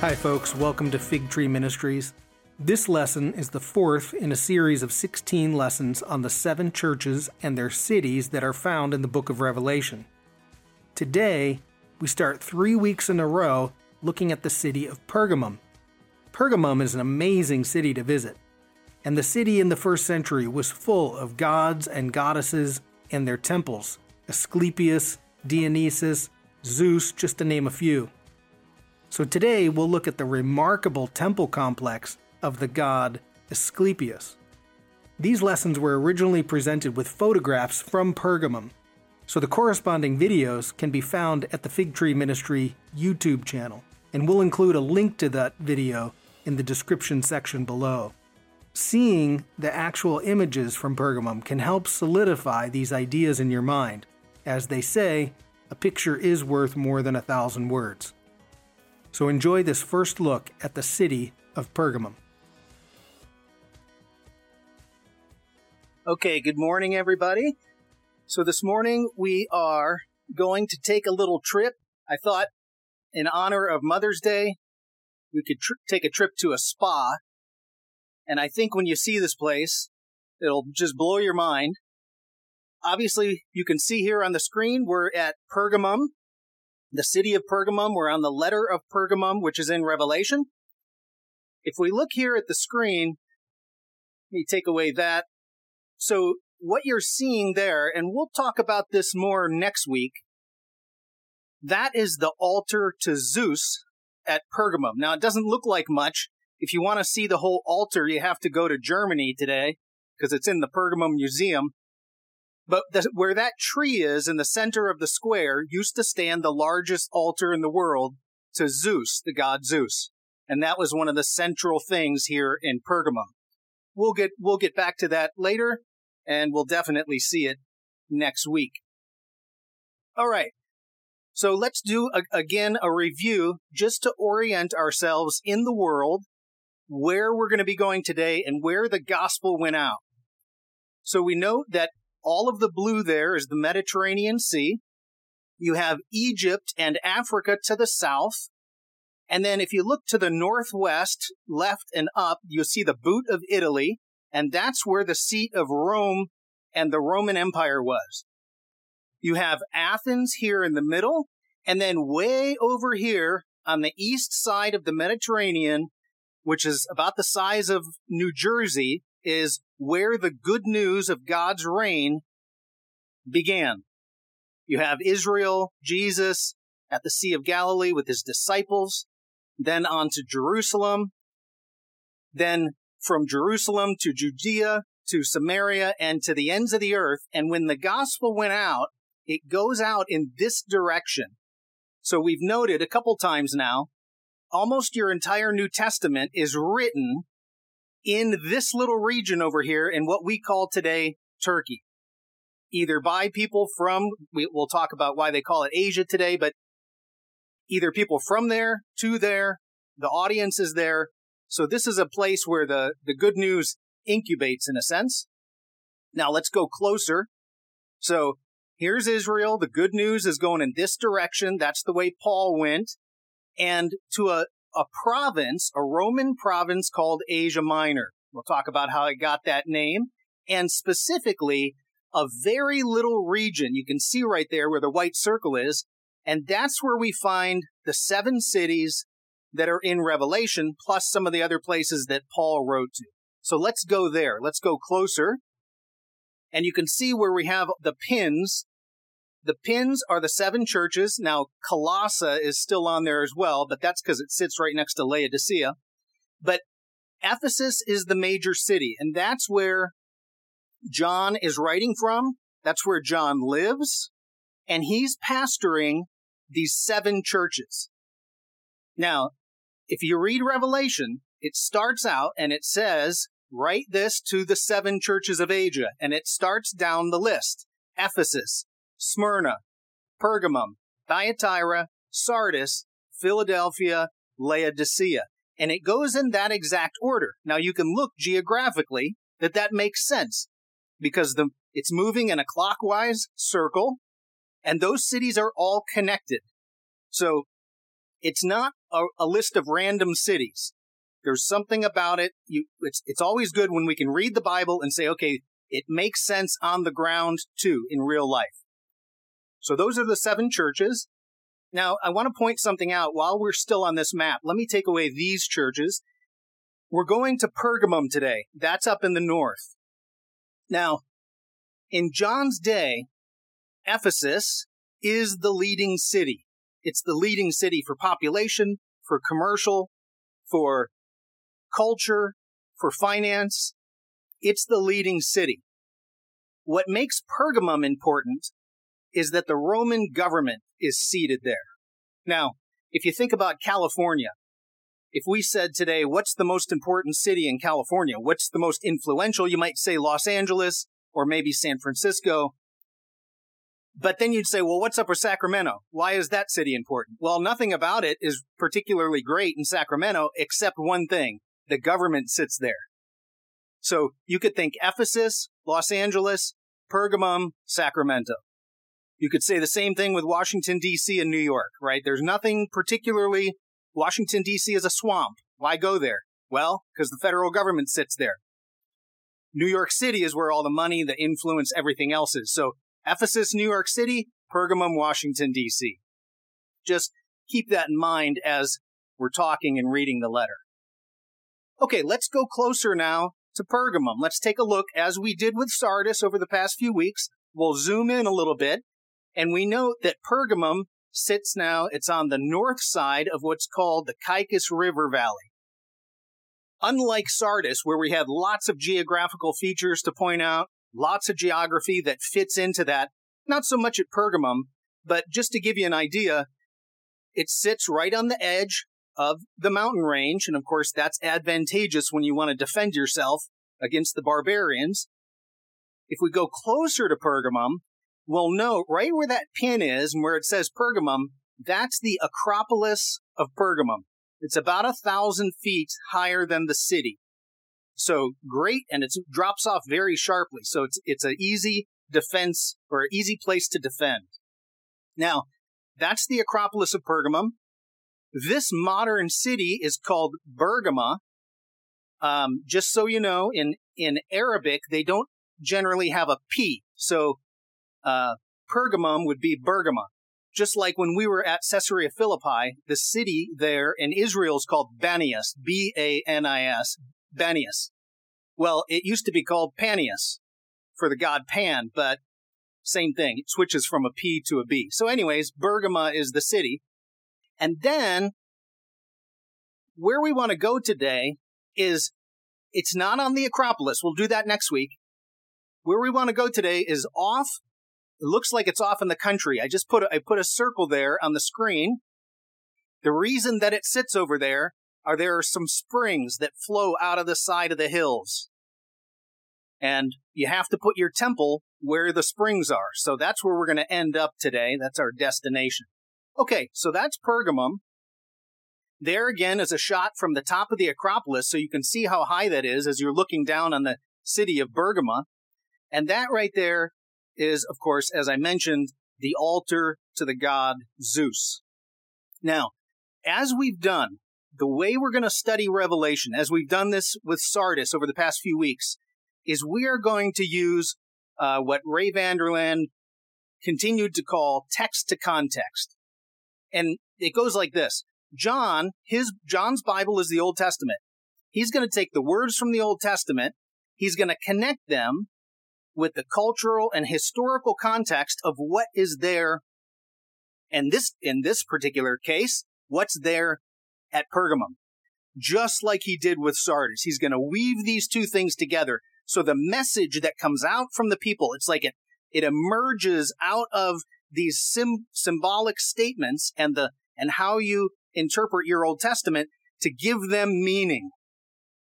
Hi, folks. Welcome to Fig Tree Ministries. This lesson is the fourth in a series of 16 lessons on the seven churches and their cities that are found in the book of Revelation. Today, we start three weeks in a row looking at the city of Pergamum. Pergamum is an amazing city to visit, and the city in the first century was full of gods and goddesses and their temples Asclepius, Dionysus, Zeus, just to name a few. So today we'll look at the remarkable temple complex of the god Asclepius. These lessons were originally presented with photographs from Pergamum, so the corresponding videos can be found at the Fig Tree Ministry YouTube channel, and we'll include a link to that video in the description section below. Seeing the actual images from Pergamum can help solidify these ideas in your mind. As they say, a picture is worth more than a thousand words. So enjoy this first look at the city of Pergamum. Okay, good morning, everybody. So this morning we are going to take a little trip. I thought, in honor of Mother's Day, we could tr- take a trip to a spa. And I think when you see this place, it'll just blow your mind. Obviously, you can see here on the screen, we're at Pergamum, the city of Pergamum. We're on the letter of Pergamum, which is in Revelation. If we look here at the screen, let me take away that. So what you're seeing there, and we'll talk about this more next week, that is the altar to Zeus at Pergamum. Now, it doesn't look like much. If you want to see the whole altar, you have to go to Germany today because it's in the Pergamum Museum. But the, where that tree is in the center of the square used to stand the largest altar in the world to Zeus, the god Zeus. And that was one of the central things here in Pergamum. We'll get, we'll get back to that later and we'll definitely see it next week. All right. So let's do a, again a review just to orient ourselves in the world, where we're going to be going today and where the gospel went out. So we note that all of the blue there is the Mediterranean Sea. You have Egypt and Africa to the south. And then if you look to the northwest, left and up, you'll see the boot of Italy. And that's where the seat of Rome and the Roman Empire was. You have Athens here in the middle. And then way over here on the east side of the Mediterranean, which is about the size of New Jersey, is where the good news of God's reign began. You have Israel, Jesus at the Sea of Galilee with his disciples, then on to Jerusalem, then from Jerusalem to Judea to Samaria and to the ends of the earth. And when the gospel went out, it goes out in this direction. So we've noted a couple times now, almost your entire New Testament is written in this little region over here in what we call today Turkey. Either by people from, we, will talk about why they call it Asia today, but either people from there to there, the audience is there. So this is a place where the, the good news incubates in a sense. Now let's go closer. So here's Israel. The good news is going in this direction. That's the way Paul went. And to a, a province, a Roman province called Asia Minor. We'll talk about how it got that name and specifically a very little region. You can see right there where the white circle is. And that's where we find the seven cities that are in Revelation, plus some of the other places that Paul wrote to. So let's go there. Let's go closer. And you can see where we have the pins the pins are the seven churches. Now, Colossae is still on there as well, but that's because it sits right next to Laodicea. But Ephesus is the major city, and that's where John is writing from. That's where John lives, and he's pastoring these seven churches. Now, if you read Revelation, it starts out and it says, write this to the seven churches of Asia, and it starts down the list. Ephesus, Smyrna, Pergamum, Thyatira, Sardis, Philadelphia, Laodicea. And it goes in that exact order. Now you can look geographically that that makes sense because the, it's moving in a clockwise circle and those cities are all connected. So it's not a, a list of random cities. There's something about it. You, it's, it's always good when we can read the Bible and say, okay, it makes sense on the ground too in real life. So those are the seven churches. Now, I want to point something out while we're still on this map. Let me take away these churches. We're going to Pergamum today. That's up in the north. Now, in John's day, Ephesus is the leading city. It's the leading city for population, for commercial, for culture, for finance. It's the leading city. What makes Pergamum important is that the Roman government is seated there. Now, if you think about California, if we said today, what's the most important city in California? What's the most influential? You might say Los Angeles or maybe San Francisco. But then you'd say, well, what's up with Sacramento? Why is that city important? Well, nothing about it is particularly great in Sacramento except one thing. The government sits there. So you could think Ephesus, Los Angeles, Pergamum, Sacramento. You could say the same thing with Washington, D.C. and New York, right? There's nothing particularly, Washington, D.C. is a swamp. Why go there? Well, because the federal government sits there. New York City is where all the money, the influence, everything else is. So Ephesus, New York City, Pergamum, Washington, D.C. Just keep that in mind as we're talking and reading the letter. Okay, let's go closer now to Pergamum. Let's take a look, as we did with Sardis over the past few weeks. We'll zoom in a little bit, and we note that Pergamum sits now, it's on the north side of what's called the Caicus River Valley. Unlike Sardis, where we had lots of geographical features to point out, lots of geography that fits into that, not so much at Pergamum, but just to give you an idea, it sits right on the edge of the mountain range. And of course, that's advantageous when you want to defend yourself against the barbarians. If we go closer to Pergamum, we'll note right where that pin is and where it says Pergamum, that's the Acropolis of Pergamum. It's about a thousand feet higher than the city. So great, and it drops off very sharply. So it's it's an easy defense or an easy place to defend. Now, that's the Acropolis of Pergamum. This modern city is called Bergama. Um, just so you know, in in Arabic they don't generally have a p. So uh, Pergamum would be Bergama. Just like when we were at Caesarea Philippi, the city there in Israel is called Banias, B A N I S, Banias. Well, it used to be called Panias for the god Pan, but same thing. It switches from a P to a B. So, anyways, Bergama is the city. And then where we want to go today is it's not on the Acropolis. We'll do that next week. Where we want to go today is off. It looks like it's off in the country. I just put a, I put a circle there on the screen. The reason that it sits over there are there are some springs that flow out of the side of the hills. And you have to put your temple where the springs are. So that's where we're going to end up today. That's our destination. Okay, so that's Pergamum. There again is a shot from the top of the Acropolis, so you can see how high that is as you're looking down on the city of Bergama. And that right there is, of course, as I mentioned, the altar to the god Zeus. Now, as we've done the way we're going to study Revelation, as we've done this with Sardis over the past few weeks, is we are going to use uh, what Ray Vander Laan continued to call text to context. And it goes like this. John, his, John's Bible is the Old Testament. He's going to take the words from the Old Testament. He's going to connect them with the cultural and historical context of what is there. And this, in this particular case, what's there at Pergamum, just like he did with Sardis. He's going to weave these two things together. So the message that comes out from the people, it's like it, it emerges out of these sim, symbolic statements and the, and how you interpret your Old Testament to give them meaning.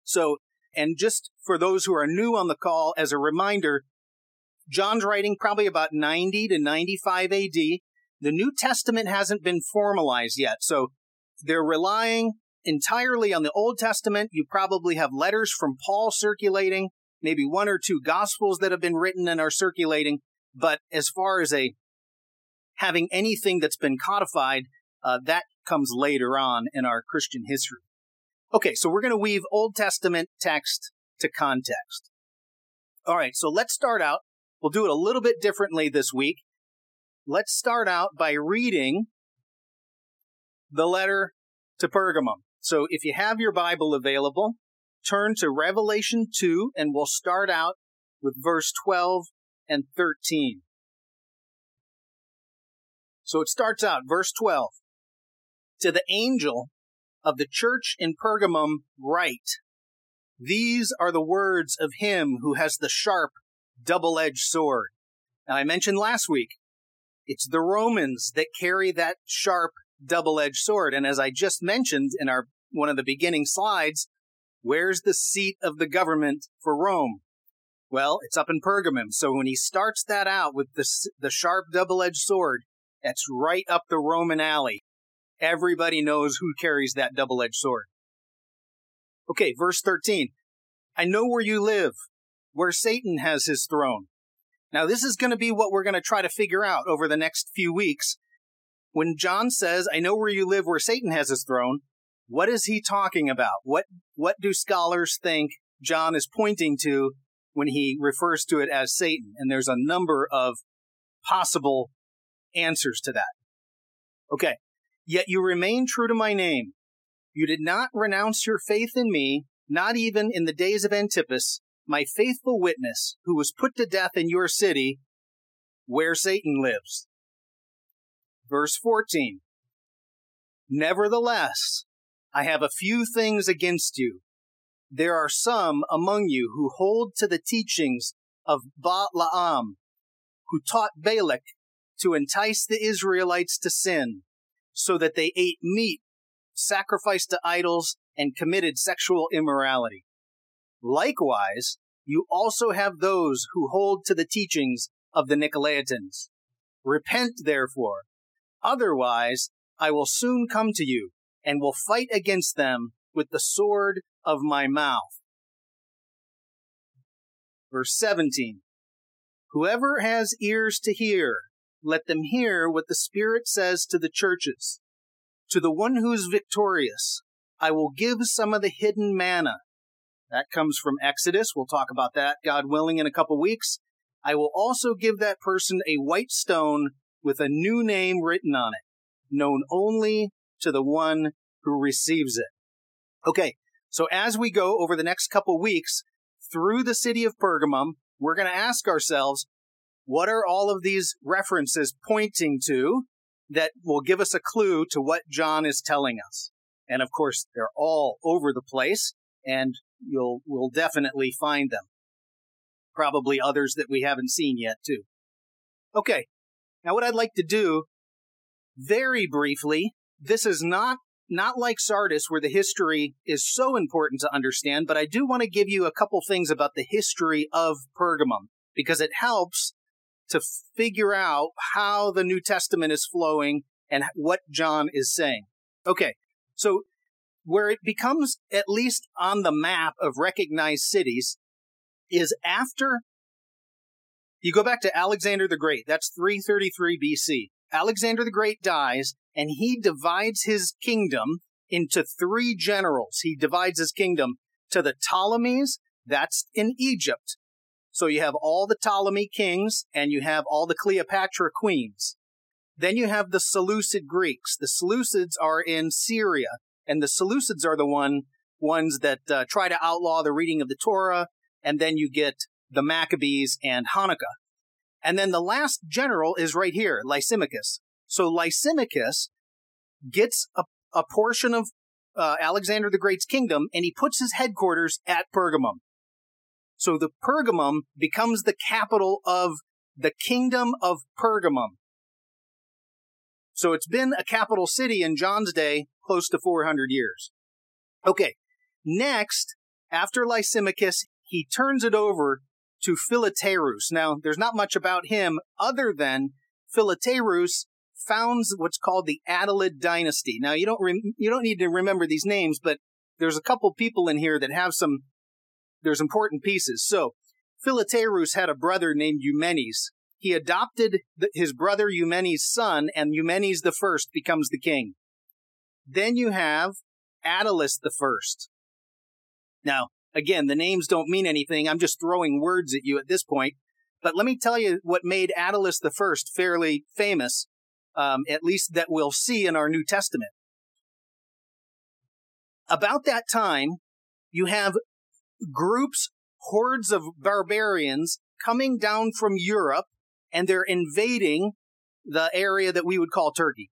So, and just for those who are new on the call, as a reminder, John's writing probably about 90 to 95 AD. The New Testament hasn't been formalized yet. So they're relying entirely on the Old Testament. You probably have letters from Paul circulating, maybe one or two gospels that have been written and are circulating. But as far as a having anything that's been codified, Uh, that comes later on in our Christian history. Okay, so we're going to weave Old Testament text to context. All right, so let's start out. We'll do it a little bit differently this week. Let's start out by reading the letter to Pergamum. So if you have your Bible available, turn to Revelation 2 and we'll start out with verse 12 and 13. So it starts out, verse 12. To the angel of the church in Pergamum, write, These are the words of him who has the sharp, double edged sword. Now, I mentioned last week, it's the Romans that carry that sharp, double edged sword. And as I just mentioned in our one of the beginning slides, where's the seat of the government for Rome? Well, it's up in Pergamum. So when he starts that out with the, the sharp double edged sword, that's right up the Roman alley. Everybody knows who carries that double edged sword. Okay, verse 13. I know where you live, where Satan has his throne. Now, this is going to be what we're going to try to figure out over the next few weeks. When John says, I know where you live, where Satan has his throne, what is he talking about? What, what do scholars think John is pointing to when he refers to it as Satan? And there's a number of possible answers to that. Okay. Yet you remain true to my name. You did not renounce your faith in me, not even in the days of Antipas, my faithful witness, who was put to death in your city, where Satan lives. Verse 14. Nevertheless, I have a few things against you. There are some among you who hold to the teachings of Balaam, who taught Balak to entice the Israelites to sin, so that they ate meat sacrificed to idols and committed sexual immorality. Likewise, you also have those who hold to the teachings of the Nicolaitans. Repent, therefore, otherwise I will soon come to you and will fight against them with the sword of my mouth. Verse 17. Whoever has ears to hear, let them hear what the Spirit says to the churches. To the one who is victorious, I will give some of the hidden manna. That comes from Exodus. We'll talk about that, God willing, in a couple weeks. I will also give that person a white stone with a new name written on it, known only to the one who receives it. Okay, so as we go over the next couple weeks through the city of Pergamum, we're going to ask ourselves, what are all of these references pointing to that will give us a clue to what John is telling us? And of course, they're all over the place, and you'll will definitely find them. Probably others that we haven't seen yet too. Okay. Now what I'd like to do very briefly, this is not not like Sardis where the history is so important to understand, but I do want to give you a couple things about the history of Pergamum because it helps to figure out how the New Testament is flowing and what John is saying. Okay, so where it becomes at least on the map of recognized cities is after you go back to Alexander the Great. That's 333 BC. Alexander the Great dies and he divides his kingdom into three generals. He divides his kingdom to the Ptolemies, that's in Egypt. So you have all the Ptolemy kings and you have all the Cleopatra queens. Then you have the Seleucid Greeks. The Seleucids are in Syria, and the Seleucids are the one ones that uh, try to outlaw the reading of the Torah, and then you get the Maccabees and Hanukkah. And then the last general is right here, Lysimachus. So Lysimachus gets a, a portion of uh, Alexander the Great's kingdom, and he puts his headquarters at Pergamum. So the Pergamum becomes the capital of the kingdom of Pergamum. So it's been a capital city in John's day close to 400 years. Okay. Next, after Lysimachus, he turns it over to Philetaerus. Now, there's not much about him other than Philetaerus founds what's called the Attalid dynasty. Now, you don't rem- you don't need to remember these names, but there's a couple people in here that have some there's important pieces. So, Philetaerus had a brother named Eumenes, he adopted the, his brother Eumenes' son, and Eumenes the first becomes the king. Then you have Attalus the first. Now, again, the names don't mean anything. I'm just throwing words at you at this point. But let me tell you what made Attalus the first fairly famous, um, at least that we'll see in our New Testament. About that time, you have groups, hordes of barbarians coming down from Europe, and they're invading the area that we would call Turkey.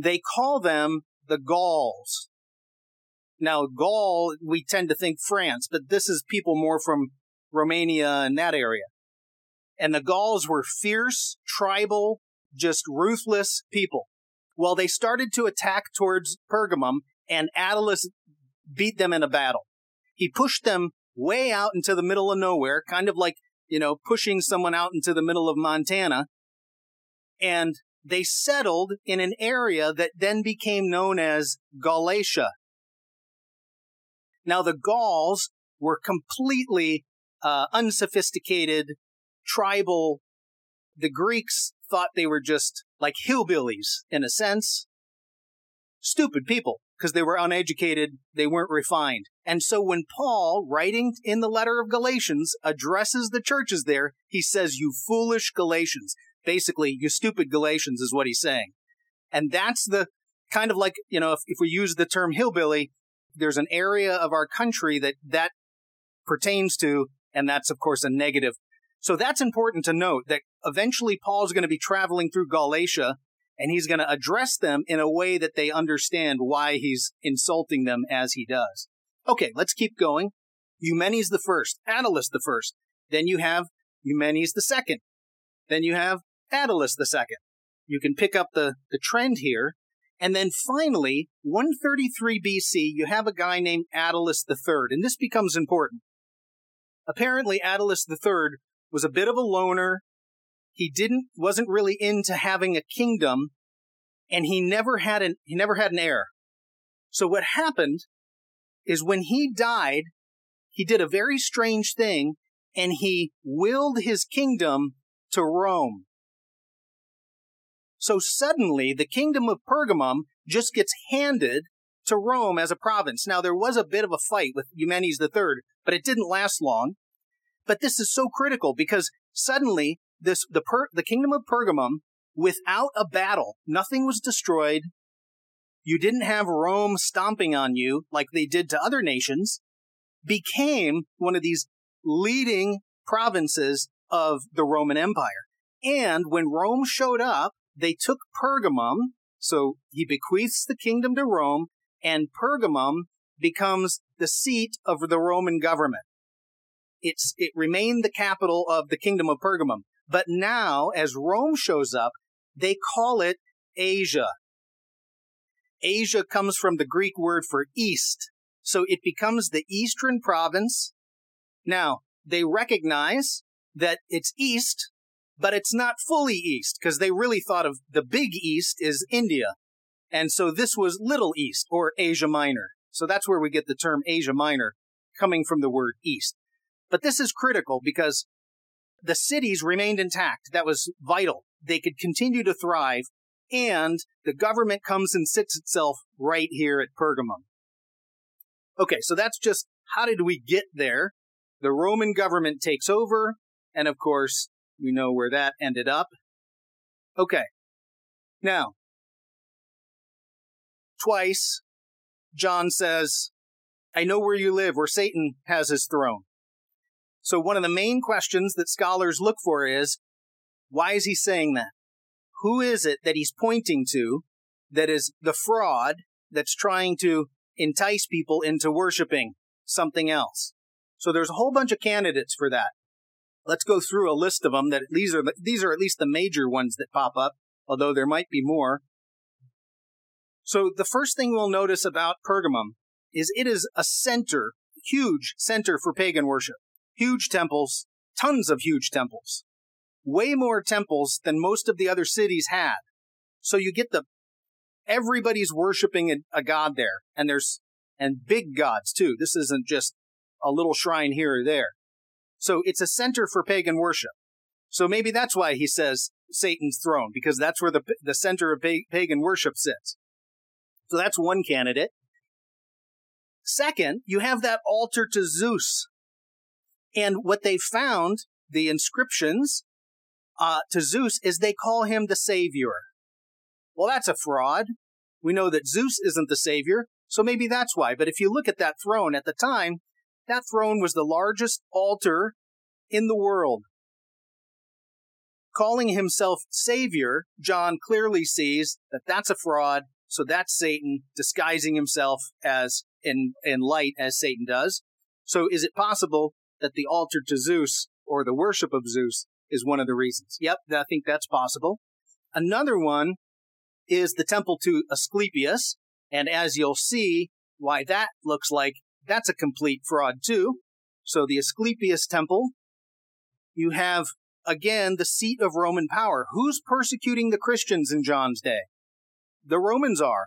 They call them the Gauls. Now, Gaul, we tend to think France, but this is people more from Romania and that area. And the Gauls were fierce, tribal, just ruthless people. Well, they started to attack towards Pergamum, and Attalus beat them in a battle. He pushed them way out into the middle of nowhere, kind of like, you know, pushing someone out into the middle of Montana. And they settled in an area that then became known as Galatia. Now, the Gauls were completely uh, unsophisticated, tribal. The Greeks thought they were just like hillbillies in a sense. Stupid people because they were uneducated, they weren't refined. And so when Paul, writing in the letter of Galatians, addresses the churches there, he says, You foolish Galatians. Basically, you stupid Galatians is what he's saying. And that's the kind of like, you know, if, if we use the term hillbilly, there's an area of our country that that pertains to, and that's, of course, a negative. So that's important to note that eventually Paul's going to be traveling through Galatia and he's going to address them in a way that they understand why he's insulting them as he does. Okay, let's keep going. Eumenes the first, Attalus the first. Then you have Eumenes the second. Then you have Attalus second. You can pick up the, the trend here. And then finally, 133 BC, you have a guy named Attalus third, and this becomes important. Apparently, Attalus third was a bit of a loner he didn't wasn't really into having a kingdom and he never had an he never had an heir so what happened is when he died he did a very strange thing and he willed his kingdom to rome so suddenly the kingdom of pergamum just gets handed to rome as a province now there was a bit of a fight with eumenes iii but it didn't last long but this is so critical because suddenly this the per, the kingdom of Pergamum without a battle. Nothing was destroyed. You didn't have Rome stomping on you like they did to other nations. Became one of these leading provinces of the Roman Empire. And when Rome showed up, they took Pergamum. So he bequeaths the kingdom to Rome, and Pergamum becomes the seat of the Roman government. It's, it remained the capital of the kingdom of Pergamum. But now, as Rome shows up, they call it Asia. Asia comes from the Greek word for east. So it becomes the eastern province. Now, they recognize that it's east, but it's not fully east because they really thought of the big east is India. And so this was Little East or Asia Minor. So that's where we get the term Asia Minor coming from the word east. But this is critical because the cities remained intact. That was vital. They could continue to thrive, and the government comes and sits itself right here at Pergamum. Okay, so that's just how did we get there? The Roman government takes over, and of course, we know where that ended up. Okay, now, twice, John says, I know where you live, where Satan has his throne. So one of the main questions that scholars look for is, why is he saying that? Who is it that he's pointing to that is the fraud that's trying to entice people into worshiping something else? So there's a whole bunch of candidates for that. Let's go through a list of them that these are, these are at least the major ones that pop up, although there might be more. So the first thing we'll notice about Pergamum is it is a center, huge center for pagan worship huge temples, tons of huge temples, way more temples than most of the other cities had. So you get the everybody's worshiping a, a god there, and there's and big gods too. This isn't just a little shrine here or there. So it's a center for pagan worship. So maybe that's why he says Satan's throne, because that's where the, the center of pagan worship sits. So that's one candidate. Second, you have that altar to Zeus. And what they found, the inscriptions uh, to Zeus, is they call him the savior. Well, that's a fraud. We know that Zeus isn't the savior, so maybe that's why. But if you look at that throne at the time, that throne was the largest altar in the world. Calling himself Savior, John clearly sees that that's a fraud, so that's Satan disguising himself as in, in light as Satan does. So is it possible that the altar to Zeus or the worship of Zeus is one of the reasons? Yep, I think that's possible. Another one is the temple to Asclepius. And as you'll see, why that looks like that's a complete fraud too. So the Asclepius temple, you have again the seat of Roman power. Who's persecuting the Christians in John's day? The Romans are.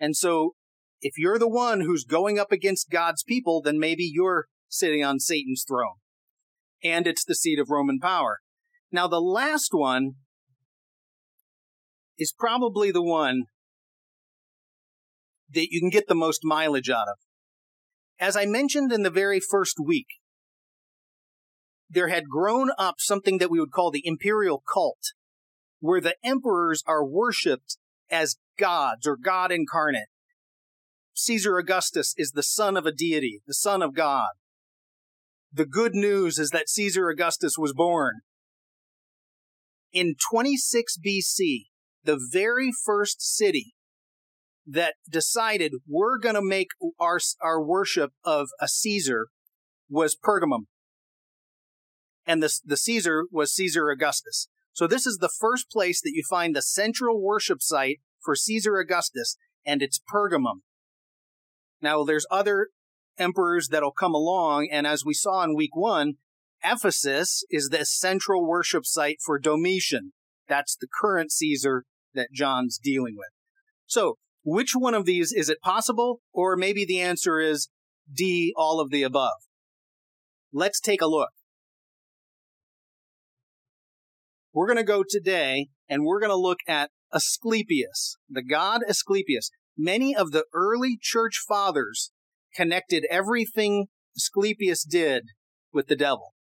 And so if you're the one who's going up against God's people, then maybe you're sitting on Satan's throne. And it's the seat of Roman power. Now, the last one is probably the one that you can get the most mileage out of. As I mentioned in the very first week, there had grown up something that we would call the imperial cult, where the emperors are worshipped as gods or God incarnate. Caesar Augustus is the son of a deity, the son of God. The good news is that Caesar Augustus was born. In 26 BC, the very first city that decided we're going to make our, our worship of a Caesar was Pergamum. And the, the Caesar was Caesar Augustus. So this is the first place that you find the central worship site for Caesar Augustus, and it's Pergamum. Now, there's other emperors that'll come along, and as we saw in week one, Ephesus is the central worship site for Domitian. That's the current Caesar that John's dealing with. So, which one of these is it possible? Or maybe the answer is D, all of the above. Let's take a look. We're going to go today and we're going to look at Asclepius, the god Asclepius. Many of the early church fathers connected everything Asclepius did with the devil.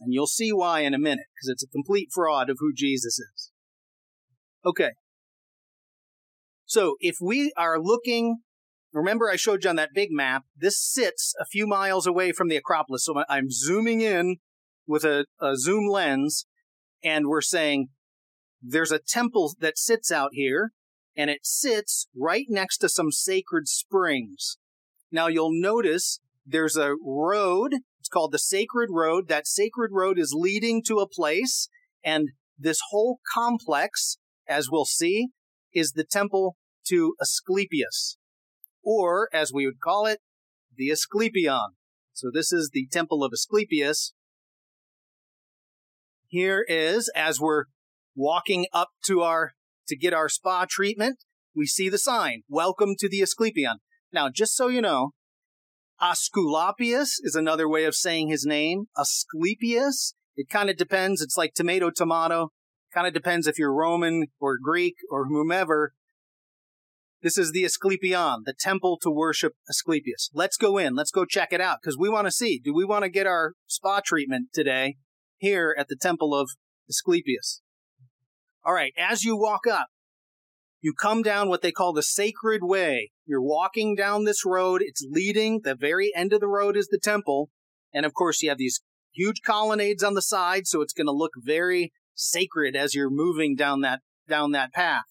And you'll see why in a minute, because it's a complete fraud of who Jesus is. Okay, so if we are looking, remember I showed you on that big map, this sits a few miles away from the Acropolis. So I'm zooming in with a, a zoom lens and we're saying there's a temple that sits out here and it sits right next to some sacred springs. Now you'll notice there's a road. It's called the Sacred Road. That sacred road is leading to a place and this whole complex, as we'll see, is the temple to Asclepius, or as we would call it, the Asclepion. So this is the temple of Asclepius. Here is, as we're walking up to our, to get our spa treatment, we see the sign, welcome to the Asclepion. Now, just so you know, Aesculapius is another way of saying his name. Asclepius, it kind of depends. It's like tomato, tomato. Kind of depends if you're Roman or Greek or whomever. This is the Asclepion, the temple to worship Asclepius. Let's go in. Let's go check it out because we want to see. Do we want to get our spa treatment today here at the temple of Asclepius? All right. As you walk up, you come down what they call the sacred way. You're walking down this road. It's leading. The very end of the road is the temple. And of course, you have these huge colonnades on the side. So it's going to look very sacred as you're moving down that, down that path.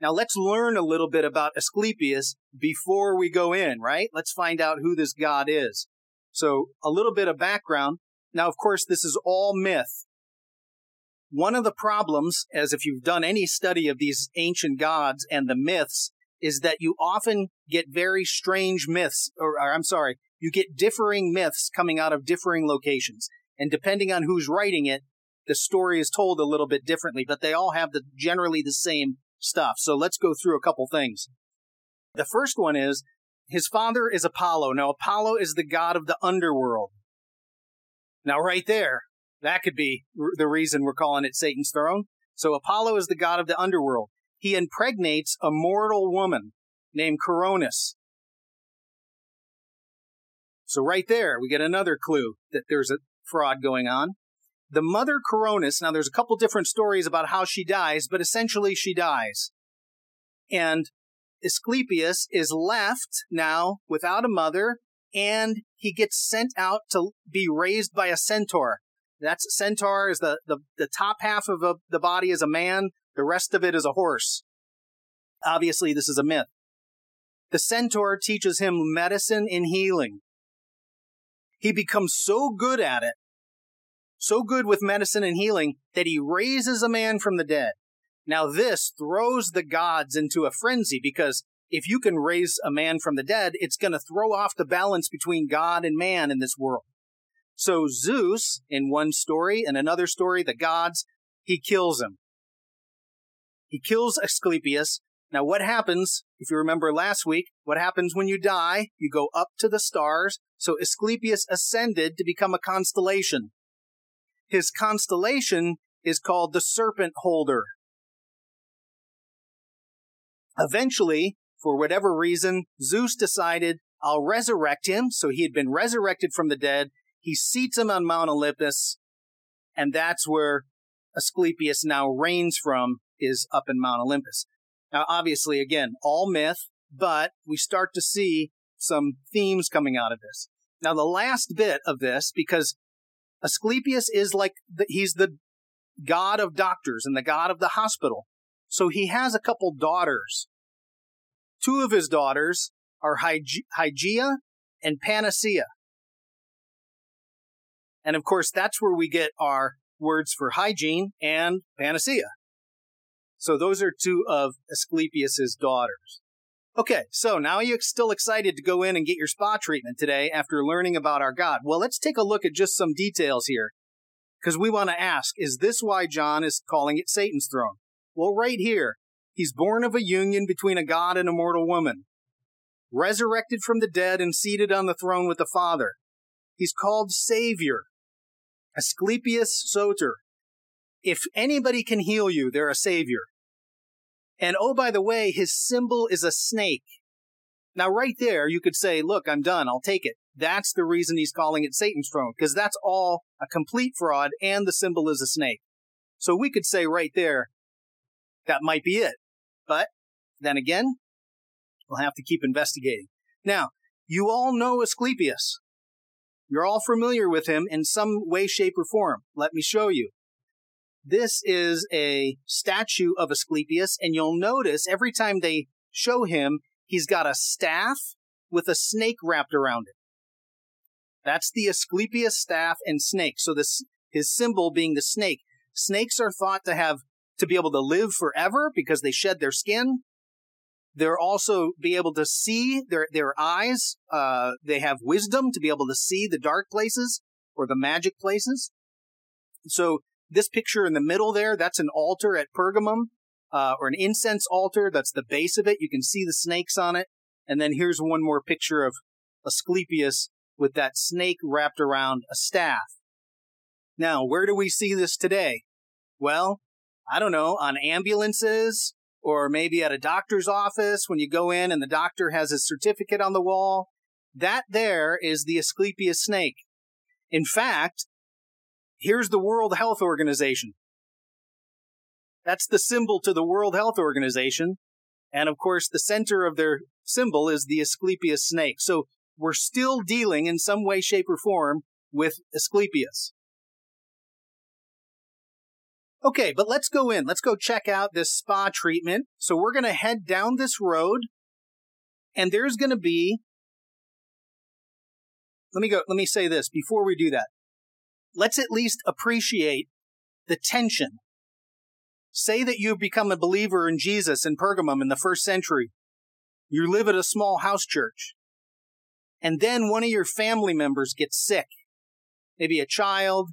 Now let's learn a little bit about Asclepius before we go in, right? Let's find out who this god is. So a little bit of background. Now, of course, this is all myth. One of the problems, as if you've done any study of these ancient gods and the myths, is that you often get very strange myths, or, or I'm sorry, you get differing myths coming out of differing locations. And depending on who's writing it, the story is told a little bit differently, but they all have the generally the same stuff. So let's go through a couple things. The first one is his father is Apollo. Now, Apollo is the god of the underworld. Now, right there, That could be the reason we're calling it Satan's throne. So Apollo is the god of the underworld. He impregnates a mortal woman named Coronis. So right there, we get another clue that there's a fraud going on. The mother Coronis, now there's a couple different stories about how she dies, but essentially she dies. And Asclepius is left now without a mother, and he gets sent out to be raised by a centaur. That's centaur is the, the, the top half of a, the body is a man, the rest of it is a horse. Obviously, this is a myth. The centaur teaches him medicine and healing. He becomes so good at it, so good with medicine and healing, that he raises a man from the dead. Now, this throws the gods into a frenzy because if you can raise a man from the dead, it's going to throw off the balance between God and man in this world. So Zeus, in one story, and another story, the gods, he kills him. He kills Asclepius. Now, what happens, if you remember last week, what happens when you die? You go up to the stars. So Asclepius ascended to become a constellation. His constellation is called the Serpent Holder. Eventually, for whatever reason, Zeus decided, I'll resurrect him. So he had been resurrected from the dead. He seats him on Mount Olympus. And that's where Asclepius now reigns from, is up in Mount Olympus. Now, obviously, again, all myth, but we start to see some themes coming out of this. Now, the last bit of this, because Asclepius is like, the, he's the god of doctors and the god of the hospital. So he has a couple daughters. Two of his daughters are Hygeia and Panacea. And of course, that's where we get our words for hygiene and panacea. So those are two of Asclepius's daughters. Okay, so now you're still excited to go in and get your spa treatment today after learning about our God. Well, let's take a look at just some details here. Because we want to ask, is this why John is calling it Satan's throne? Well, right here, he's born of a union between a god and a mortal woman, resurrected from the dead and seated on the throne with the Father. He's called Savior, Asclepius Soter. If anybody can heal you, they're a savior. And oh, by the way, his symbol is a snake. Now, right there, you could say, look, I'm done. I'll take it. That's the reason he's calling it Satan's throne, because that's all a complete fraud, and the symbol is a snake. So we could say right there, that might be it. But then again, we'll have to keep investigating. Now, you all know Asclepius. You're all familiar with him in some way, shape, or form. Let me show you. This is a statue of Asclepius, and you'll notice every time they show him, he's got a staff with a snake wrapped around it. That's the Asclepius staff and snake. So this, his symbol being the snake. Snakes are thought to have to be able to live forever because they shed their skin. They're also be able to see their their eyes. Uh, they have wisdom to be able to see the dark places or the magic places. So this picture in the middle there, that's an altar at Pergamum, uh, or an incense altar. That's the base of it. You can see the snakes on it. And then here's one more picture of Asclepius with that snake wrapped around a staff. Now, where do we see this today? Well, I don't know, on ambulances or maybe at a doctor's office when you go in and the doctor has his certificate on the wall. That there is the Asclepius snake. In fact, here's the World Health Organization. That's the symbol to the World Health Organization. And of course, the center of their symbol is the Asclepius snake. So we're still dealing in some way, shape, or form with Asclepius. Okay, but let's go in. Let's go check out this spa treatment. So we're going to head down this road and there's going to be Let me go let me say this before we do that. Let's at least appreciate the tension. Say that you've become a believer in Jesus in Pergamum in the first century. You live at a small house church. And then one of your family members gets sick. Maybe a child,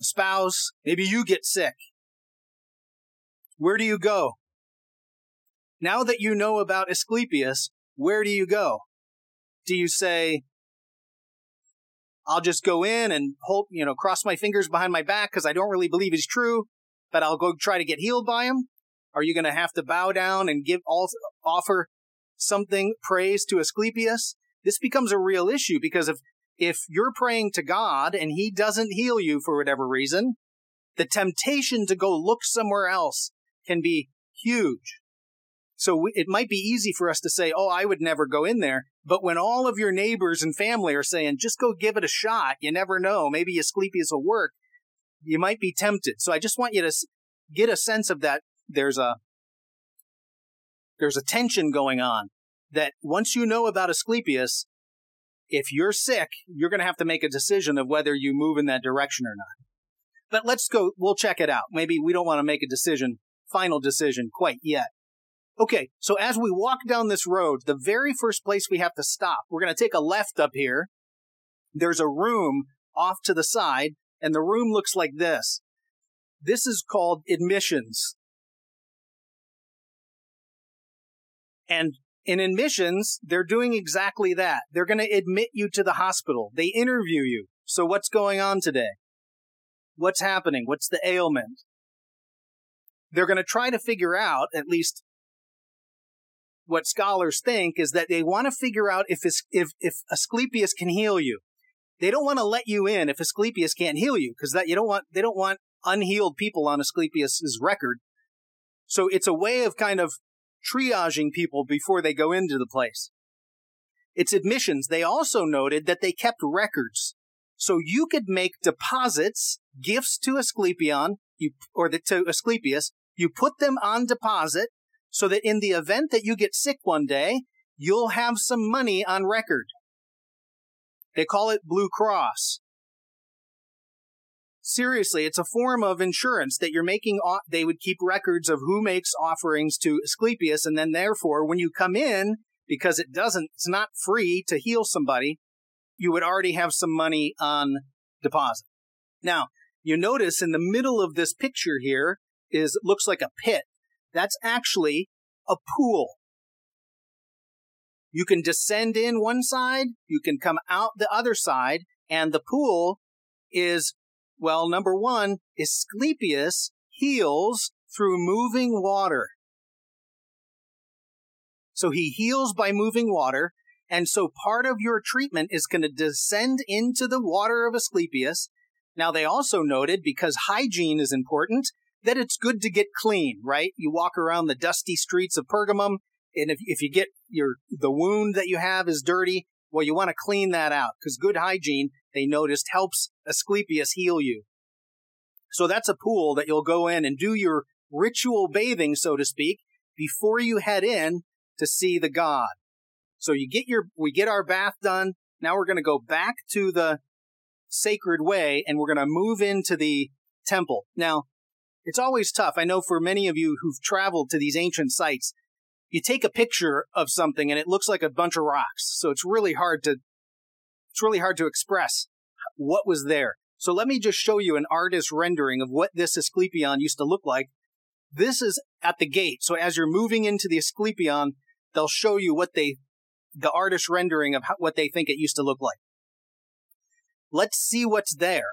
a spouse, maybe you get sick. Where do you go? Now that you know about Asclepius, where do you go? Do you say, I'll just go in and hope, you know, cross my fingers behind my back because I don't really believe he's true, but I'll go try to get healed by him? Are you going to have to bow down and give all, offer something praise to Asclepius? This becomes a real issue because if, if you're praying to God and he doesn't heal you for whatever reason, the temptation to go look somewhere else can be huge. So we, it might be easy for us to say, oh, I would never go in there. But when all of your neighbors and family are saying, just go give it a shot, you never know, maybe Asclepius will work, you might be tempted. So I just want you to get a sense of that. There's a, there's a tension going on that once you know about Asclepius, if you're sick, you're going to have to make a decision of whether you move in that direction or not. But let's go, we'll check it out. Maybe we don't want to make a decision, final decision quite yet. Okay, so as we walk down this road, the very first place we have to stop, we're going to take a left up here. There's a room off to the side, and the room looks like this. This is called admissions. And in admissions, they're doing exactly that. They're going to admit you to the hospital. They interview you. So what's going on today? What's happening? What's the ailment? They're going to try to figure out, at least what scholars think is that they want to figure out if if if Asclepius can heal you. They don't want to let you in if Asclepius can't heal you because that you don't want they don't want unhealed people on Asclepius's record. So it's a way of kind of triaging people before they go into the place. It's admissions. They also noted that they kept records. So you could make deposits, gifts to Asclepion, you, or the, to Asclepius. You put them on deposit so that in the event that you get sick one day, you'll have some money on record. They call it Blue Cross. Seriously, it's a form of insurance that you're making. They would keep records of who makes offerings to Asclepius, and then therefore, when you come in, because it doesn't, it's not free to heal somebody, you would already have some money on deposit. Now, you notice in the middle of this picture here is looks like a pit that's actually a pool. You can descend in one side, you can come out the other side, and the pool is, well, number one, Asclepius heals through moving water. So he heals by moving water. And so part of your treatment is going to descend into the water of Asclepius. Now they also noted because hygiene is important, that it's good to get clean, right? You walk around the dusty streets of Pergamum, and if, if you get your, the wound that you have is dirty, well, you want to clean that out because good hygiene, they noticed, helps Asclepius heal you. So that's a pool that you'll go in and do your ritual bathing, so to speak, before you head in to see the god. So you get your, we get our bath done. Now we're going to go back to the sacred way and we're going to move into the temple. Now, it's always tough. I know for many of you who've traveled to these ancient sites, you take a picture of something and it looks like a bunch of rocks. So it's really hard to, it's really hard to express what was there. So let me just show you an artist rendering of what this Asclepion used to look like. This is at the gate. So as you're moving into the Asclepion, they'll show you what they, the artist rendering of what they think it used to look like. Let's see what's there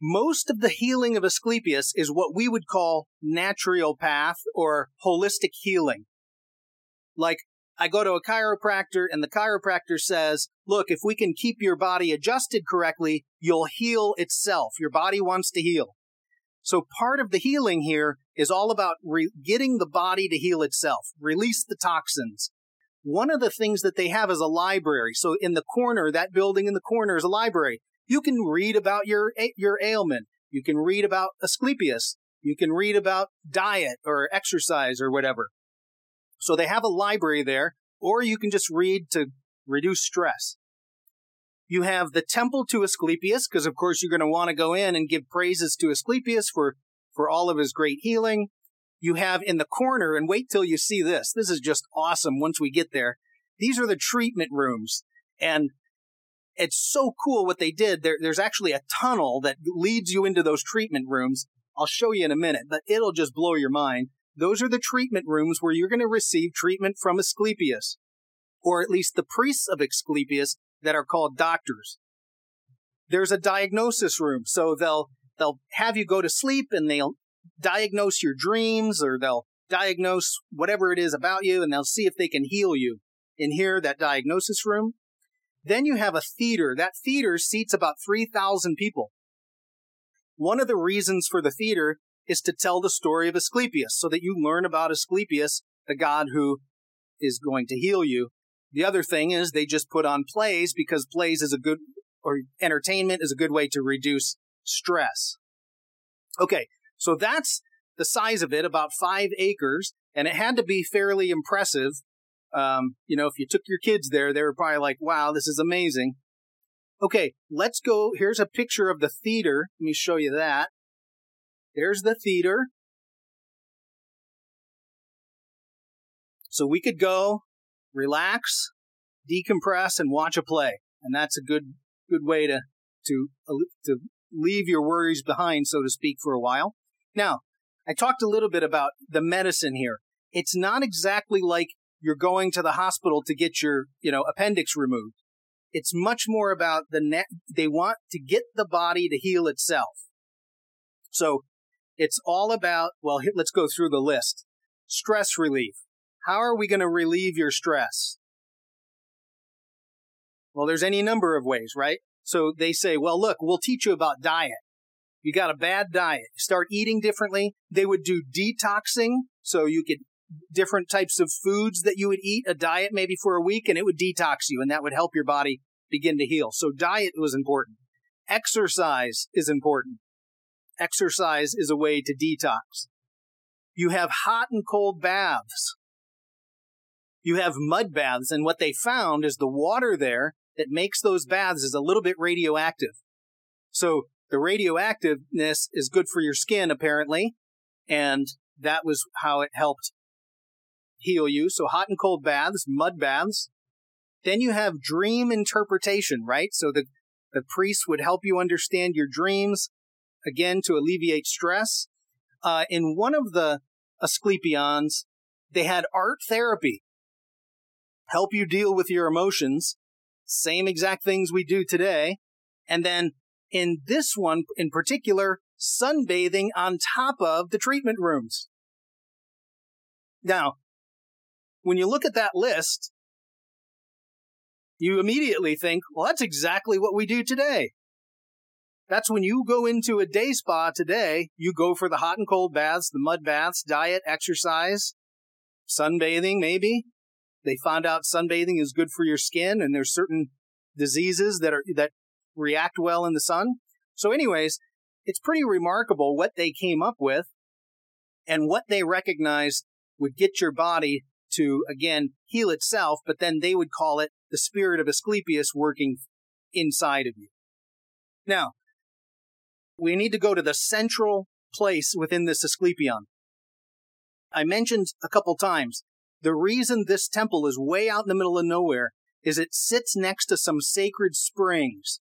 most of the healing of Asclepius is what we would call naturopath or holistic healing. Like, I go to a chiropractor and the chiropractor says, look, if we can keep your body adjusted correctly, you'll heal itself. Your body wants to heal. So part of the healing here is all about re- getting the body to heal itself, release the toxins. One of the things that they have is a library. So in the corner, that building in the corner is a library. You can read about your, your ailment. You can read about Asclepius. You can read about diet or exercise or whatever. So they have a library there, or you can just read to reduce stress. You have the temple to Asclepius, because of course you're going to want to go in and give praises to Asclepius for, for all of his great healing. You have in the corner, and wait till you see this. This is just awesome once we get there. These are the treatment rooms. And it's so cool what they did. There, there's actually a tunnel that leads you into those treatment rooms. I'll show you in a minute, but it'll just blow your mind. Those are the treatment rooms where you're going to receive treatment from Asclepius, or at least the priests of Asclepius that are called doctors. there's a diagnosis room. So they'll, they'll have you go to sleep and they'll diagnose your dreams or they'll diagnose whatever it is about you and they'll see if they can heal you in here, that diagnosis room. Then you have a theater. That theater seats about 3,000 people. One of the reasons for the theater is to tell the story of Asclepius so that you learn about Asclepius, the god who is going to heal you. The other thing is they just put on plays because plays is a good, or entertainment is a good way to reduce stress. Okay, so that's the size of it, about five acres, and it had to be fairly impressive. Um, you know, if you took your kids there, they were probably like, wow, this is amazing. Okay, let's go. Here's a picture of the theater. Let me show you that. There's the theater. So we could go, relax, decompress, and watch a play, and that's a good good way to to to leave your worries behind, so to speak, for a while. Now, I talked a little bit about the medicine here. It's not exactly like you're going to the hospital to get your, you know, appendix removed. It's much more about the net. They want to get the body to heal itself. So it's all about, well, let's go through the list. Stress relief. How are we going to relieve your stress? Well, there's any number of ways, right? So they say, well, look, we'll teach you about diet. You got a bad diet. Start eating differently. They would do detoxing. So you could different types of foods that you would eat, a diet maybe for a week, and it would detox you, and that would help your body begin to heal. So diet was important. Exercise is important. Exercise is a way to detox. You have hot and cold baths. You have mud baths, and what they found is the water there that makes those baths is a little bit radioactive. So the radioactiveness is good for your skin, apparently, and that was how it helped heal you. So hot and cold baths, mud baths. Then you have dream interpretation, right? So the, the priest would help you understand your dreams, again, to alleviate stress. Uh, in one of the Asclepions, they had art therapy, help you deal with your emotions. Same exact things we do today. And then in this one in particular, sunbathing on top of the treatment rooms. Now, when you look at that list, you immediately think, well, that's exactly what we do today. That's when you go into a day spa today, you go for the hot and cold baths, the mud baths, diet, exercise, sunbathing, maybe. They found out sunbathing is good for your skin and there's certain diseases that are, that react well in the sun. So anyways, it's pretty remarkable what they came up with and what they recognized would get your body to again heal itself, but then they would call it the spirit of Asclepius working inside of you. Now, we need to go to the central place within this Asclepion. I mentioned a couple times the reason this temple is way out in the middle of nowhere is it sits next to some sacred springs.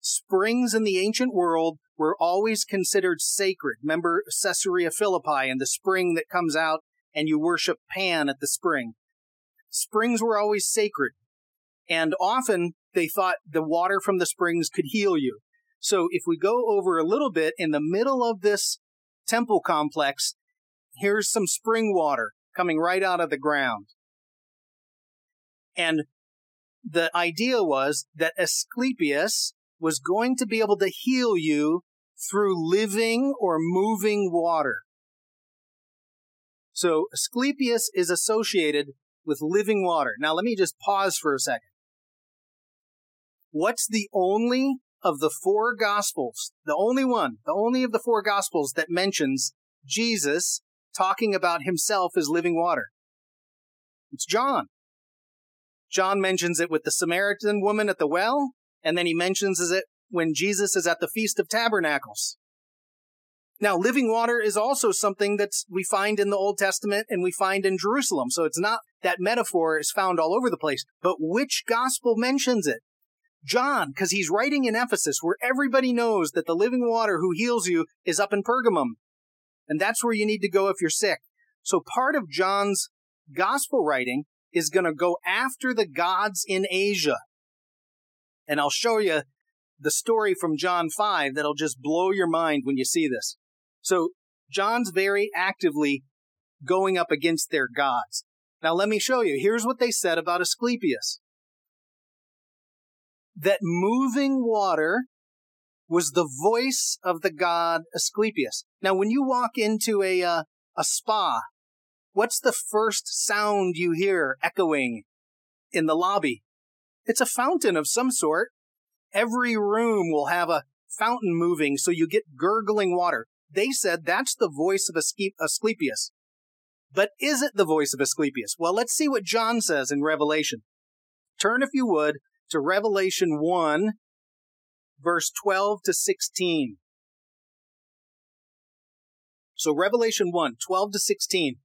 Springs in the ancient world were always considered sacred. Remember Caesarea Philippi and the spring that comes out and you worship Pan at the spring. Springs were always sacred. And often they thought the water from the springs could heal you. So if we go over a little bit in the middle of this temple complex, here's some spring water coming right out of the ground. And the idea was that Asclepius was going to be able to heal you through living or moving water. So Asclepius is associated with living water. Now let me just pause for a second. What's the only of the four gospels, the only one, the only of the four gospels that mentions Jesus talking about himself as living water? It's John. John mentions it with the Samaritan woman at the well, and then he mentions it when Jesus is at the Feast of Tabernacles. Now, living water is also something that we find in the Old Testament and we find in Jerusalem. So it's not that metaphor is found all over the place, but which gospel mentions it? John, because he's writing in Ephesus where everybody knows that the living water who heals you is up in Pergamum. And that's where you need to go if you're sick. So part of John's gospel writing is going to go after the gods in Asia. And I'll show you the story from John 5 that'll just blow your mind when you see this. So John's very actively going up against their gods. Now let me show you. Here's what they said about Asclepius. That moving water was the voice of the god Asclepius. Now when you walk into a uh, a spa, what's the first sound you hear echoing in the lobby? It's a fountain of some sort. Every room will have a fountain moving so you get gurgling water. They said that's the voice of Asclepius. But is it the voice of Asclepius? Well, let's see what John says in Revelation. Turn, if you would, to Revelation 1, verse 12 to 16. So, Revelation 1, 12 to 16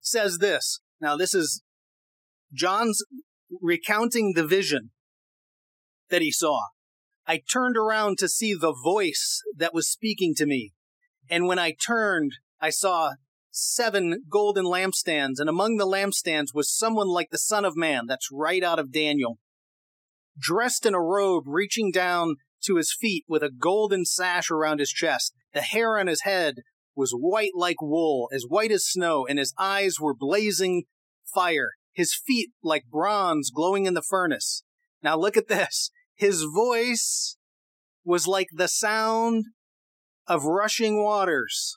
says this. Now, this is John's recounting the vision that he saw. I turned around to see the voice that was speaking to me. And when I turned, I saw seven golden lampstands, and among the lampstands was someone like the Son of Man. That's right out of Daniel. Dressed in a robe reaching down to his feet with a golden sash around his chest. The hair on his head was white like wool, as white as snow, and his eyes were blazing fire. His feet like bronze glowing in the furnace. Now look at this. His voice was like the sound of rushing waters.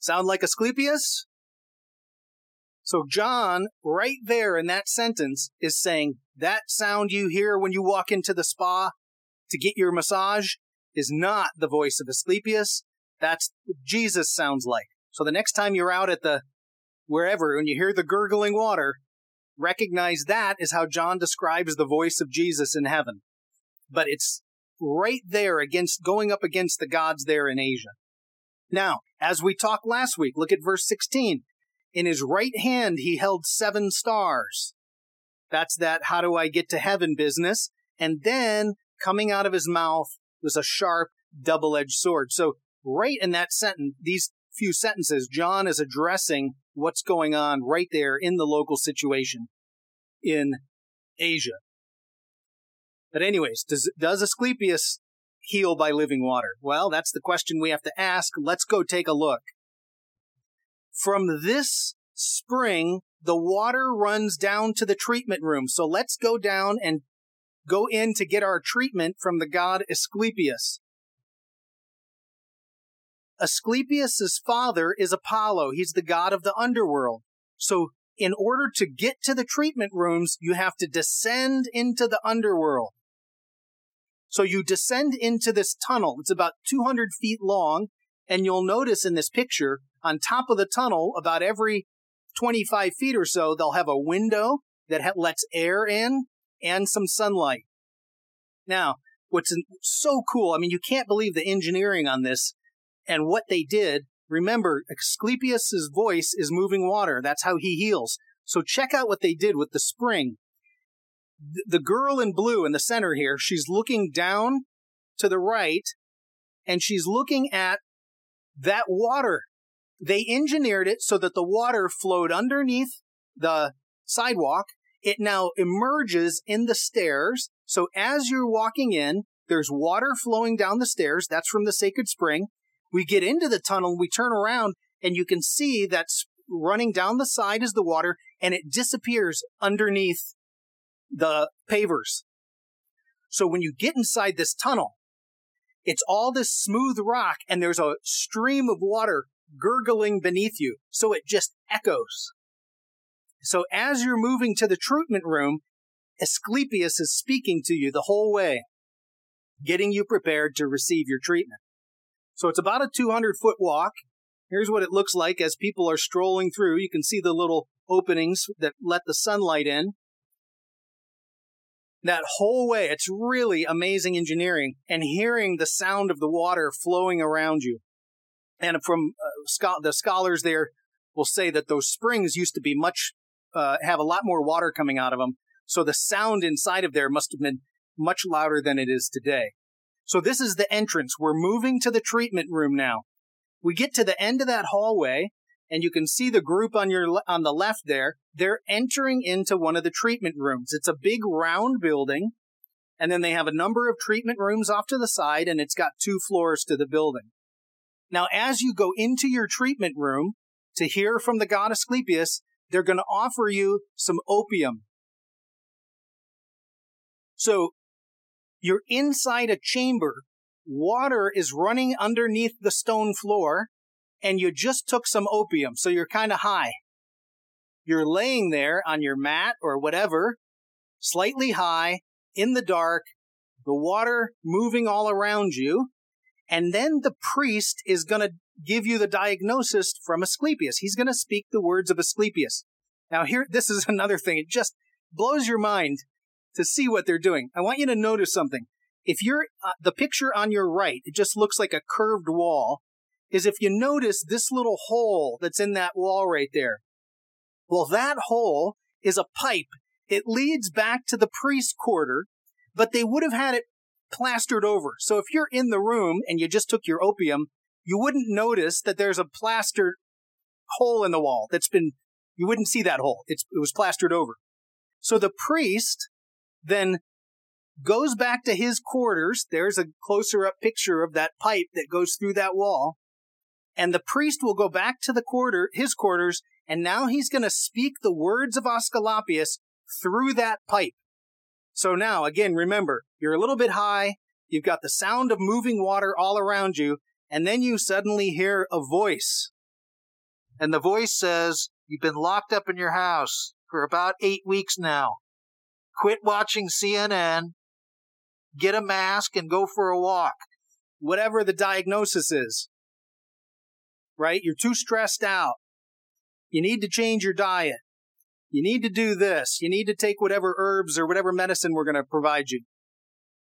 Sound like Asclepius? So John, right there in that sentence, is saying that sound you hear when you walk into the spa to get your massage is not the voice of Asclepius. That's Jesus sounds like. So the next time you're out at the wherever and you hear the gurgling water, recognize that is how John describes the voice of Jesus in heaven. But it's right there against going up against the gods there in Asia. Now, as we talked last week, look at verse 16. In his right hand, he held seven stars. That's that how do I get to heaven business. And then coming out of his mouth was a sharp double edged sword. So right in that sentence, these few sentences, John is addressing what's going on right there in the local situation in Asia. But anyways, does, does Asclepius heal by living water? Well, that's the question we have to ask. Let's go take a look. From this spring, the water runs down to the treatment room. So let's go down and go in to get our treatment from the god Asclepius. Asclepius's father is Apollo. He's the god of the underworld. So in order to get to the treatment rooms, you have to descend into the underworld. So you descend into this tunnel. It's about 200 feet long. And you'll notice in this picture, on top of the tunnel, about every 25 feet or so, they'll have a window that lets air in and some sunlight. Now, what's so cool, I mean, you can't believe the engineering on this and what they did. Remember, Asclepius's voice is moving water. That's how he heals. So check out what they did with the spring. The girl in blue in the center here, she's looking down to the right and she's looking at that water. They engineered it so that the water flowed underneath the sidewalk. It now emerges in the stairs. So as you're walking in, there's water flowing down the stairs. That's from the sacred spring. We get into the tunnel, we turn around, and you can see that's running down the side is the water, and it disappears underneath the pavers. So when you get inside this tunnel, it's all this smooth rock, and there's a stream of water gurgling beneath you. So it just echoes. So as you're moving to the treatment room, Asclepius is speaking to you the whole way, getting you prepared to receive your treatment. So it's about a 200 foot walk. Here's what it looks like as people are strolling through. You can see the little openings that let the sunlight in. That whole way, it's really amazing engineering and hearing the sound of the water flowing around you. And from uh, the scholars there will say that those springs used to be much, uh, have a lot more water coming out of them. So the sound inside of there must have been much louder than it is today. So this is the entrance. We're moving to the treatment room now. We get to the end of that hallway and you can see the group on your on the left there. They're entering into one of the treatment rooms. It's a big round building And then they have a number of treatment rooms off to the side, and it's got two floors to the building. Now, as you go into your treatment room to hear from the god Asclepius, they're going to offer you some opium. So you're inside a chamber. Water is running underneath the stone floor, and you just took some opium, so you're kind of high. You're laying there on your mat or whatever, slightly high, in the dark, the water moving all around you, and then the priest is going to give you the diagnosis from Asclepius. He's going to speak the words of Asclepius. Now, here, this is another thing. It just blows your mind to see what they're doing. I want you to notice something. If you're uh, the picture on your right, it just looks like a curved wall. Is if you notice this little hole that's in that wall right there. Well, that hole is a pipe. It leads back to the priest quarter, but they would have had it plastered over. So if you're in the room and you just took your opium, you wouldn't notice that there's a plastered hole in the wall that's been, you wouldn't see that hole. It's, it was plastered over. So the priest then goes back to his quarters. There's a closer up picture of that pipe that goes through that wall. And the priest will go back to the quarter, his quarters, and now he's going to speak the words of Asclepius through that pipe. So now, again, remember, you're a little bit high. You've got the sound of moving water all around you. And then you suddenly hear a voice. And the voice says, You've been locked up in your house for about eight weeks now. Quit watching CNN. Get a mask and go for a walk. Whatever the diagnosis is. Right? You're too stressed out. You need to change your diet. You need to do this. You need to take whatever herbs or whatever medicine we're going to provide you.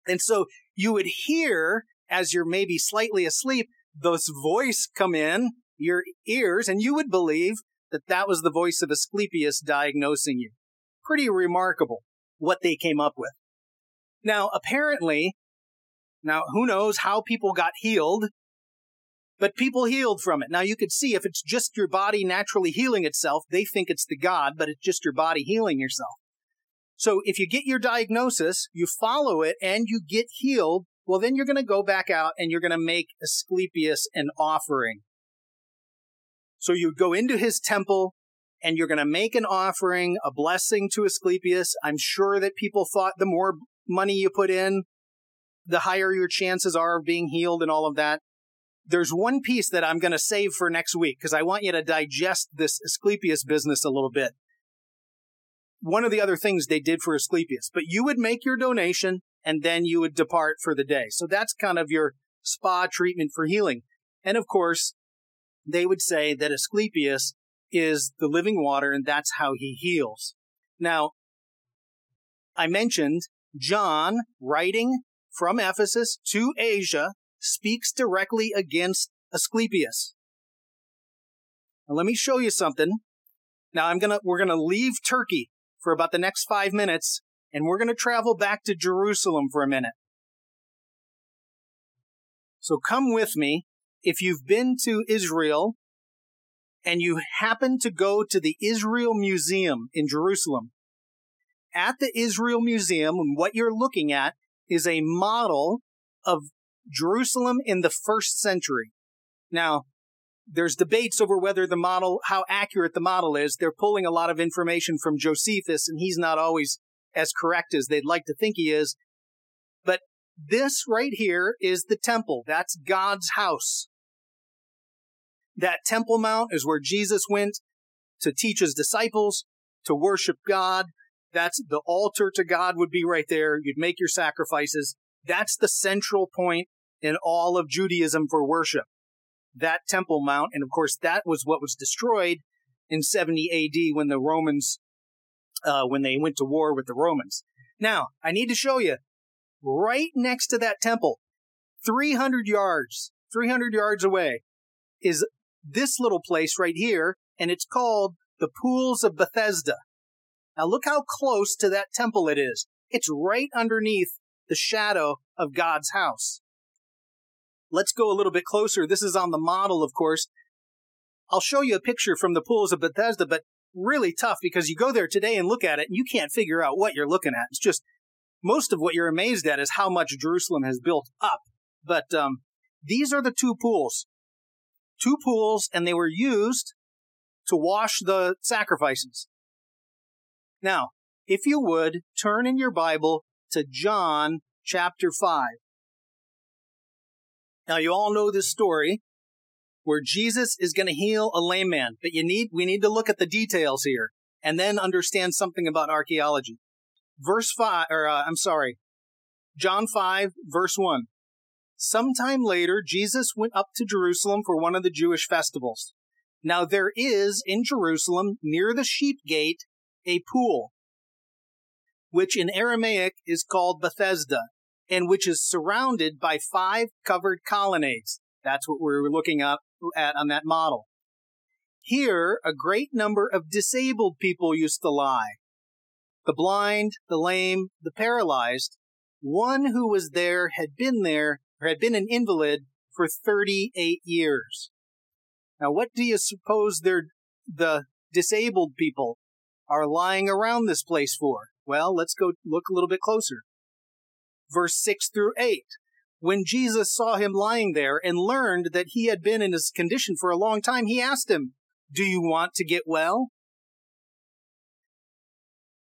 And so you would hear as you're maybe slightly asleep, this voice come in your ears and you would believe that that was the voice of Asclepius diagnosing you. Pretty remarkable what they came up with. Now, apparently, now who knows how people got healed but people healed from it. Now you could see if it's just your body naturally healing itself, they think it's the God, but it's just your body healing yourself. So if you get your diagnosis, you follow it and you get healed, well, then you're going to go back out and you're going to make Asclepius an offering. So you go into his temple and you're going to make an offering, a blessing to Asclepius. I'm sure that people thought the more money you put in, the higher your chances are of being healed and all of that there's one piece that I'm going to save for next week because I want you to digest this Asclepius business a little bit. One of the other things they did for Asclepius, but you would make your donation and then you would depart for the day. So that's kind of your spa treatment for healing. And of course, they would say that Asclepius is the living water and that's how he heals. Now, I mentioned John writing from Ephesus to Asia speaks directly against Asclepius. Now let me show you something. Now I'm gonna, we're gonna leave Turkey for about the next five minutes and we're gonna travel back to Jerusalem for a minute. So come with me. If you've been to Israel and you happen to go to the Israel Museum in Jerusalem, at the Israel Museum, what you're looking at is a model of Jerusalem in the first century. Now, there's debates over whether the model, how accurate the model is. They're pulling a lot of information from Josephus, and he's not always as correct as they'd like to think he is. But this right here is the temple. That's God's house. That Temple Mount is where Jesus went to teach his disciples, to worship God. That's the altar to God would be right there. You'd make your sacrifices. That's the central point in all of Judaism for worship. That Temple Mount, and of course, that was what was destroyed in 70 AD when the Romans, uh, when they went to war with the Romans. Now, I need to show you right next to that temple, 300 yards, 300 yards away, is this little place right here, and it's called the Pools of Bethesda. Now, look how close to that temple it is. It's right underneath the shadow of God's house. Let's go a little bit closer. This is on the model, of course. I'll show you a picture from the pools of Bethesda, but really tough because you go there today and look at it and you can't figure out what you're looking at. It's just most of what you're amazed at is how much Jerusalem has built up. But um, these are the two pools. Two pools, and they were used to wash the sacrifices. Now, if you would, turn in your Bible to John chapter 5. Now, you all know this story where Jesus is going to heal a lame man, but you need, we need to look at the details here and then understand something about archaeology. Verse 5, or uh, I'm sorry, John 5, verse 1. Sometime later, Jesus went up to Jerusalem for one of the Jewish festivals. Now there is in Jerusalem, near the sheep gate, a pool, which in Aramaic is called Bethesda, and which is surrounded by five covered colonnades. That's what we were looking at, at on that model. Here, a great number of disabled people used to lie. The blind, the lame, the paralyzed. One who was there had been there, or had been an invalid for 38 years. Now, what do you suppose they're, the disabled people are lying around this place for? Well, let's go look a little bit closer. Verse 6 through 8. When Jesus saw him lying there and learned that he had been in this condition for a long time, he asked him, Do you want to get well?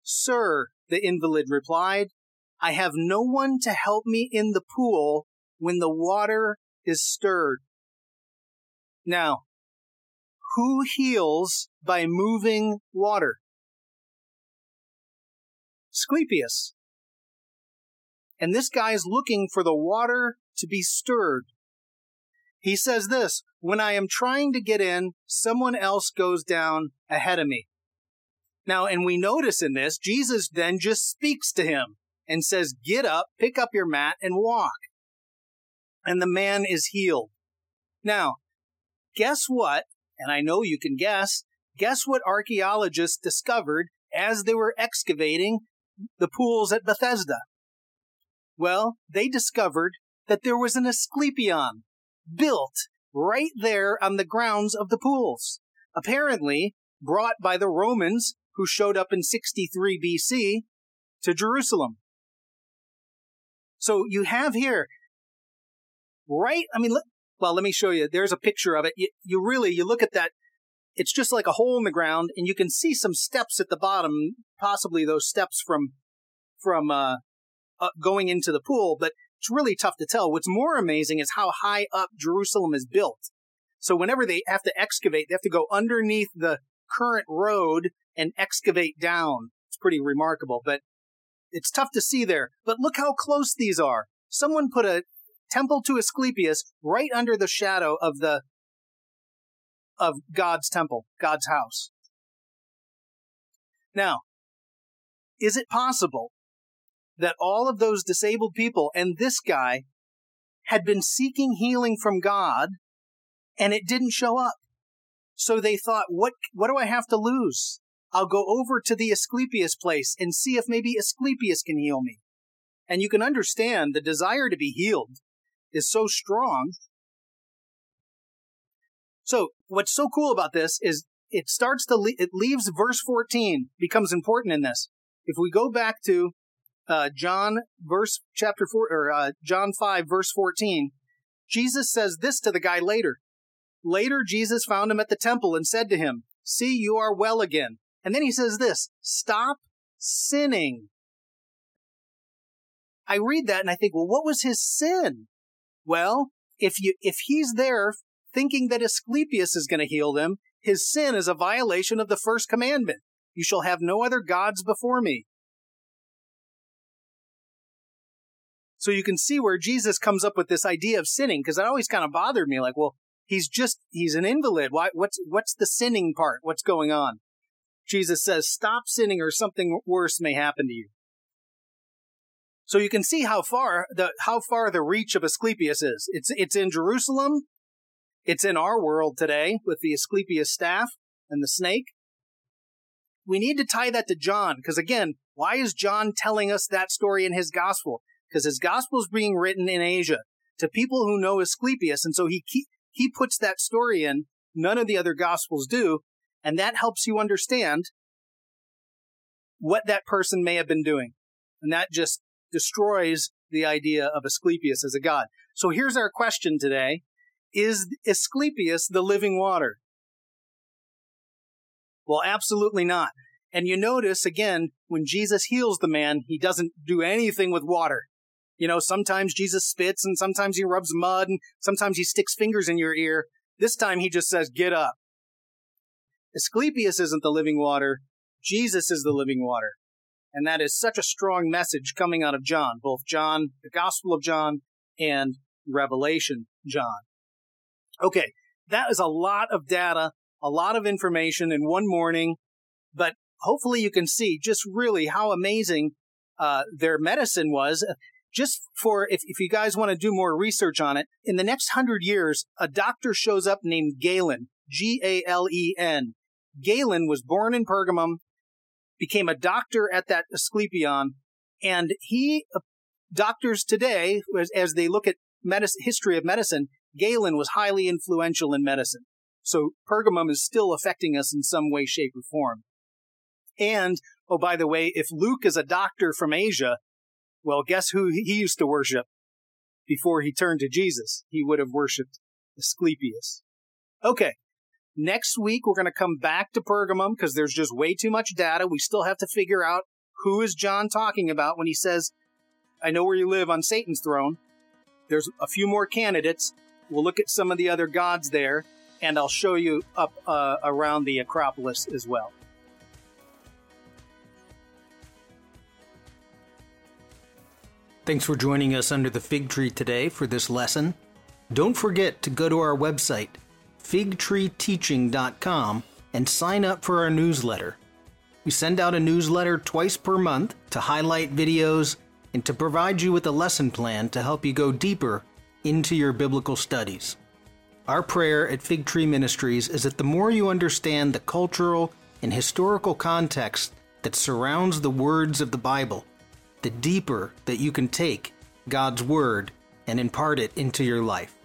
Sir, the invalid replied, I have no one to help me in the pool when the water is stirred. Now, who heals by moving water? Asclepius. And this guy is looking for the water to be stirred. He says this, when I am trying to get in, someone else goes down ahead of me. Now, and we notice in this, Jesus then just speaks to him and says, get up, pick up your mat and walk. And the man is healed. Now, guess what? And I know you can guess. Guess what archaeologists discovered as they were excavating the pools at Bethesda? Well, they discovered that there was an Asclepion built right there on the grounds of the pools. Apparently brought by the Romans who showed up in 63 BC to Jerusalem. So you have here, right? I mean, well, let me show you. There's a picture of it. You, you really, you look at that. It's just like a hole in the ground and you can see some steps at the bottom, possibly those steps from, from, uh, uh, going into the pool, but it's really tough to tell. What's more amazing is how high up Jerusalem is built. So whenever they have to excavate, they have to go underneath the current road and excavate down. It's pretty remarkable, but it's tough to see there. But look how close these are. Someone put a temple to Asclepius right under the shadow of the of God's temple, God's house. Now, is it possible that all of those disabled people and this guy had been seeking healing from God and it didn't show up? So they thought, what, what do I have to lose? I'll go over to the Asclepius place and see if maybe Asclepius can heal me. And you can understand the desire to be healed is so strong. So what's so cool about this is it starts to, le- it leaves verse 14 becomes important in this. If we go back to uh, John verse chapter four or uh, John 5 verse 14, Jesus says this to the guy later. Later, Jesus found him at the temple and said to him, See, you are well again. And then he says this, stop sinning. I read that and I think, well, what was his sin? Well, if you, if he's there thinking that Asclepius is going to heal them, his sin is a violation of the first commandment. You shall have no other gods before me. So you can see where Jesus comes up with this idea of sinning, because that always kind of bothered me. Like, well, he's just, he's an invalid. Why, what's, what's the sinning part? What's going on? Jesus says, stop sinning or something worse may happen to you. So you can see how far the, how far the reach of Asclepius is. It's, it's in Jerusalem. It's in our world today with the Asclepius staff and the snake. We need to tie that to John because again, why is John telling us that story in his gospel? Because his gospel is being written in Asia to people who know Asclepius. And so he, he puts that story in. None of the other gospels do. And that helps you understand what that person may have been doing. And that just destroys the idea of Asclepius as a god. So here's our question today. Is Asclepius the living water? Well, absolutely not. And you notice again, when Jesus heals the man, he doesn't do anything with water. You know, sometimes Jesus spits and sometimes he rubs mud and sometimes he sticks fingers in your ear. This time he just says, get up. Asclepius isn't the living water. Jesus is the living water. And that is such a strong message coming out of John, both John, the Gospel of John, and Revelation John. Okay, that is a lot of data, a lot of information in one morning, but hopefully you can see just really how amazing uh, their medicine was. Just for if, if you guys want to do more research on it, in the next hundred years, a doctor shows up named Galen, G A L E N. Galen was born in Pergamum, became a doctor at that Asclepion, and he, uh, doctors today, as, as they look at medicine, history of medicine, Galen was highly influential in medicine. So Pergamum is still affecting us in some way, shape, or form. And, oh, by the way, if Luke is a doctor from Asia, well, guess who he used to worship before he turned to Jesus? He would have worshiped Asclepius. Okay. Next week, we're going to come back to Pergamum because there's just way too much data. We still have to figure out who is John talking about when he says, I know where you live on Satan's throne. There's a few more candidates. We'll look at some of the other gods there, and I'll show you up uh, around the Acropolis as well. Thanks for joining us under the fig tree today for this lesson. Don't forget to go to our website, figtreeteaching.com, and sign up for our newsletter. We send out a newsletter twice per month to highlight videos and to provide you with a lesson plan to help you go deeper into your biblical studies. Our prayer at Fig Tree Ministries is that the more you understand the cultural and historical context that surrounds the words of the Bible, the deeper that you can take God's Word and impart it into your life.